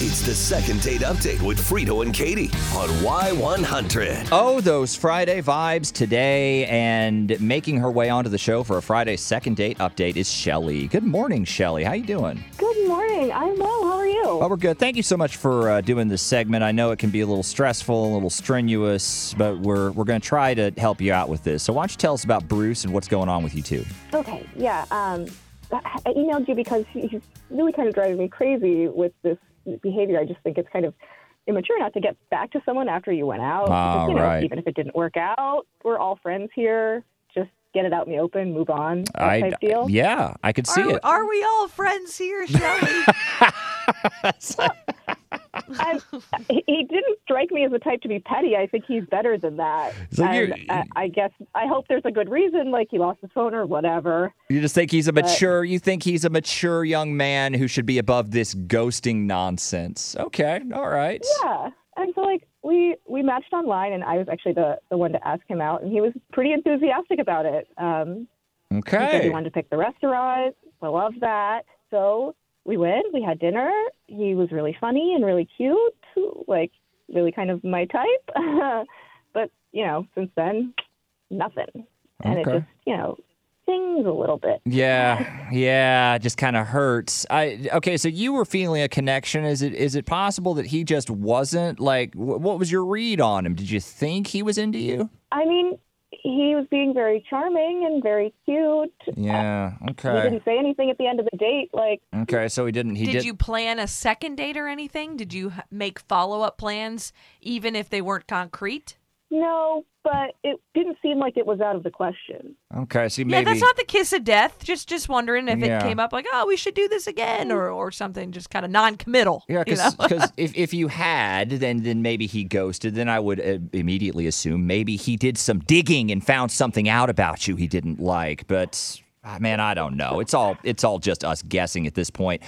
It's the second date update with Frito and Katie on Y100. Oh, those Friday vibes today, and making her way onto the show for a Friday second date update is Shelly. Good morning, Shelly. How you doing? Good morning. I'm well. How are you? Oh, we're good. Thank you so much for uh, doing this segment. I know it can be a little stressful, a little strenuous, but we're we're going to try to help you out with this. So why don't you tell us about Bruce and what's going on with you two? Okay. Yeah. Um, I I emailed you because he's really kind of driving me crazy with this behavior. I just think it's kind of immature not to get back to someone after you went out. Ah, Because, you know, right. Even if it didn't work out, we're all friends here. Just get it out in the open, move on, I type deal. yeah, I could see Are, it. are we all friends here, Shelly? I, he he didn't strike me as the type to be petty. I think he's better than that. So and I, I guess I hope there's a good reason, like he lost his phone or whatever. You just think he's a But- mature. You think he's a mature young man who should be above this ghosting nonsense. Okay, all right. Yeah. And so like we we matched online and I was actually the the one to ask him out and he was pretty enthusiastic about it. Um he said he wanted to pick the restaurant. I love that. So we went, we had dinner. He was really funny and really cute, like really kind of my type. but, you know, since then nothing. And Okay. it just, you know, stings a little bit. Yeah, yeah, just kind of hurts. I okay, so you were feeling a connection. Is it is it possible that he just wasn't like? wh- What was your read on him? Did you think he was into you? I mean, he was being very charming and very cute. Yeah. Okay. He didn't say anything at the end of the date like Okay. So he didn't. He did, did. you plan a second date or anything? Did you make follow up plans, even if they weren't concrete? No, but it didn't seem like it was out of the question. Okay. So Yeah, that's not the kiss of death. Just just wondering if Yeah. it came up like, oh, we should do this again, or or something, just kind of non-committal. Yeah, you know? because if, if you had, then then maybe he ghosted. Then I would uh, immediately assume maybe he did some digging and found something out about you he didn't like. But Ah, man, I don't know. It's all it's all just us guessing at this point.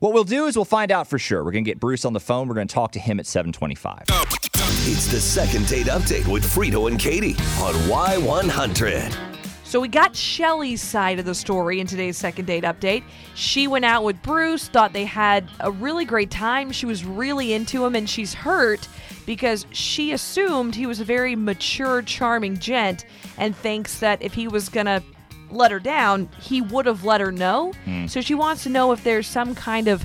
What we'll do is we'll find out for sure. We're gonna get Bruce on the phone. We're gonna talk to him at seven twenty-five. It's the second date update with Frito and Katie on Y100. So we got Shelly's side of the story in today's second date update. She went out with Bruce, thought they had a really great time. She was really into him, and she's hurt because she assumed he was a very mature, charming gent, and thinks that if he was gonna let her down, he would have let her know. So she wants to know if there's some kind of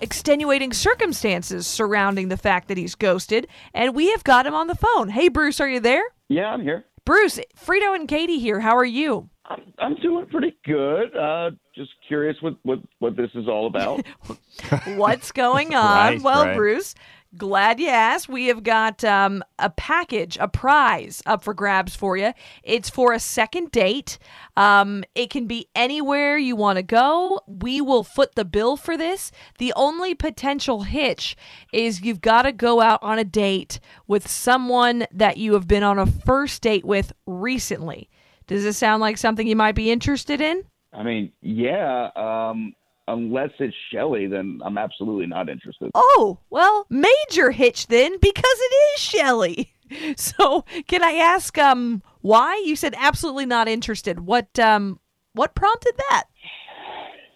extenuating circumstances surrounding the fact that he's ghosted, and we have got him on the phone. Hey, Bruce, are you there? Yeah, I'm here. Bruce, Frito and Katie here. How are you? I'm, I'm doing pretty good. Uh, just curious what, what, what this is all about. What's going on? Right, well, right. Bruce, glad you asked. We have got um, a package, a prize up for grabs for you. It's for a second date. Um, it can be anywhere you want to go. We will foot the bill for this. The only potential hitch is you've got to go out on a date with someone that you have been on a first date with recently. Does this sound like something you might be interested in? I mean, yeah, um, unless it's Shelly, then I'm absolutely not interested. Oh, well, major hitch then because it is Shelly. So, can I ask um why you said absolutely not interested? What um what prompted that?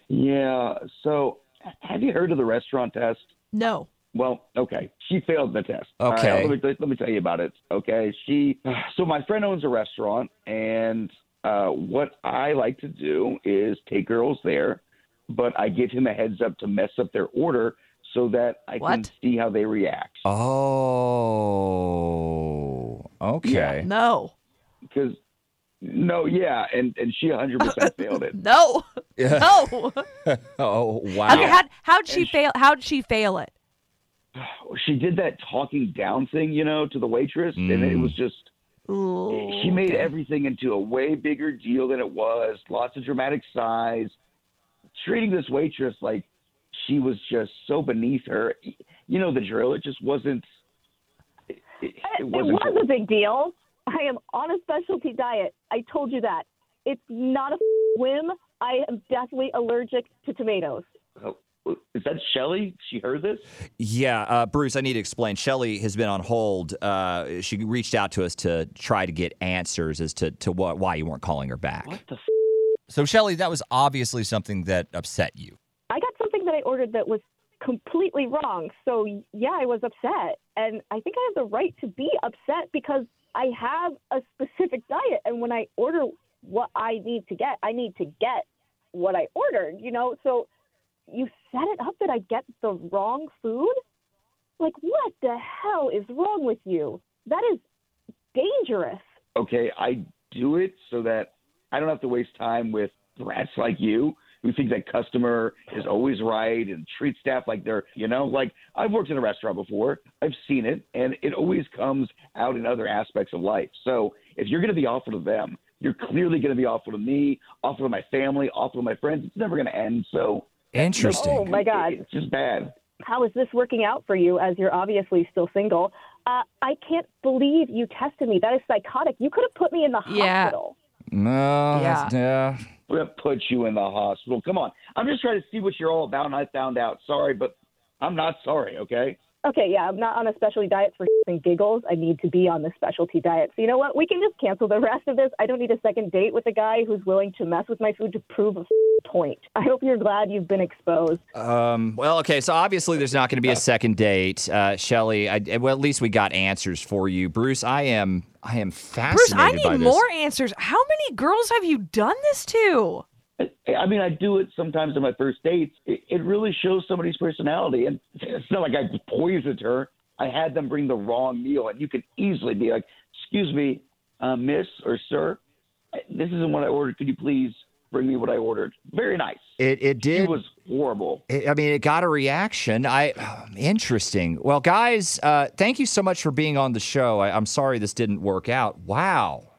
Yeah, so have you heard of the restaurant test? No. Well, okay. She failed the test. All right, Okay. let, me, let me tell you about it. Okay. She, so my friend owns a restaurant, and uh, what I like to do is take girls there, but I give him a heads up to mess up their order so that I can see how they react. Oh, okay. No. Because, no, yeah, and, and she 100% failed it. No. No. Oh wow. Okay, how how'd she fail how'd she fail it? She did that talking down thing, you know, to the waitress, and it Mm. was just. Ooh, she made okay. everything into a way bigger deal than it was. Lots of dramatic sighs. Treating this waitress like she was just so beneath her. You know the drill. It just wasn't. It, it, it It wasn't. was a big deal. I am on a specialty diet. I told you that. It's not a whim. I am deathly allergic to tomatoes. Oh, Is that Shelly? She heard this? Yeah, uh, Bruce, I need to explain. Shelly has been on hold. Uh, she reached out to us to try to get answers as to, to what, why you weren't calling her back. What the? F- So, Shelly, that was obviously something that upset you. I got something that I ordered that was completely wrong. So yeah, I was upset, and I think I have the right to be upset because I have a specific diet, and when I order what I need to get, I need to get what I ordered. You know, so you set it up that I get the wrong food. Like, what the hell is wrong with you? That is dangerous. Okay, I do it so that I don't have to waste time with rats like you who think that customer is always right and treat staff like they're, you know, like I've worked in a restaurant before. I've seen it and it always comes out in other aspects of life. So if you're going to be awful to them, you're clearly going to be awful to me, awful to my family, awful to my friends. It's never going to end. So Interesting. Oh my God. it's just bad. How is this working out for you as you're obviously still single? Uh, I can't believe you tested me. That is psychotic. You could have put me in the Yeah. hospital. No, Yeah. yeah. We're going to put you in the hospital. Come on. I'm just trying to see what you're all about, and I found out. Sorry, but I'm not sorry, okay? Okay, yeah, I'm not on a specialty diet for and giggles. I need to be on the specialty diet. So you know what? We can just cancel the rest of this. I don't need a second date with a guy who's willing to mess with my food to prove a point. I hope you're glad you've been exposed. Um, well, okay, so obviously there's not going to be a second date, uh, Shelly. I, well, at least we got answers for you, Bruce. I am, I am fascinated Bruce, I by need this. more answers. How many girls have you done this to? I I mean, I do it sometimes on my first dates. It, it really shows somebody's personality, and it's not like I poisoned her. I had them bring the wrong meal, and you could easily be like, "Excuse me, uh, Miss or Sir, this isn't what I ordered. Could you please bring me what I ordered?" Very nice. It, it It did. was horrible. It, I mean, it got a reaction. I interesting. Well, guys, uh, thank you so much for being on the show. I, I'm sorry this didn't work out. Wow.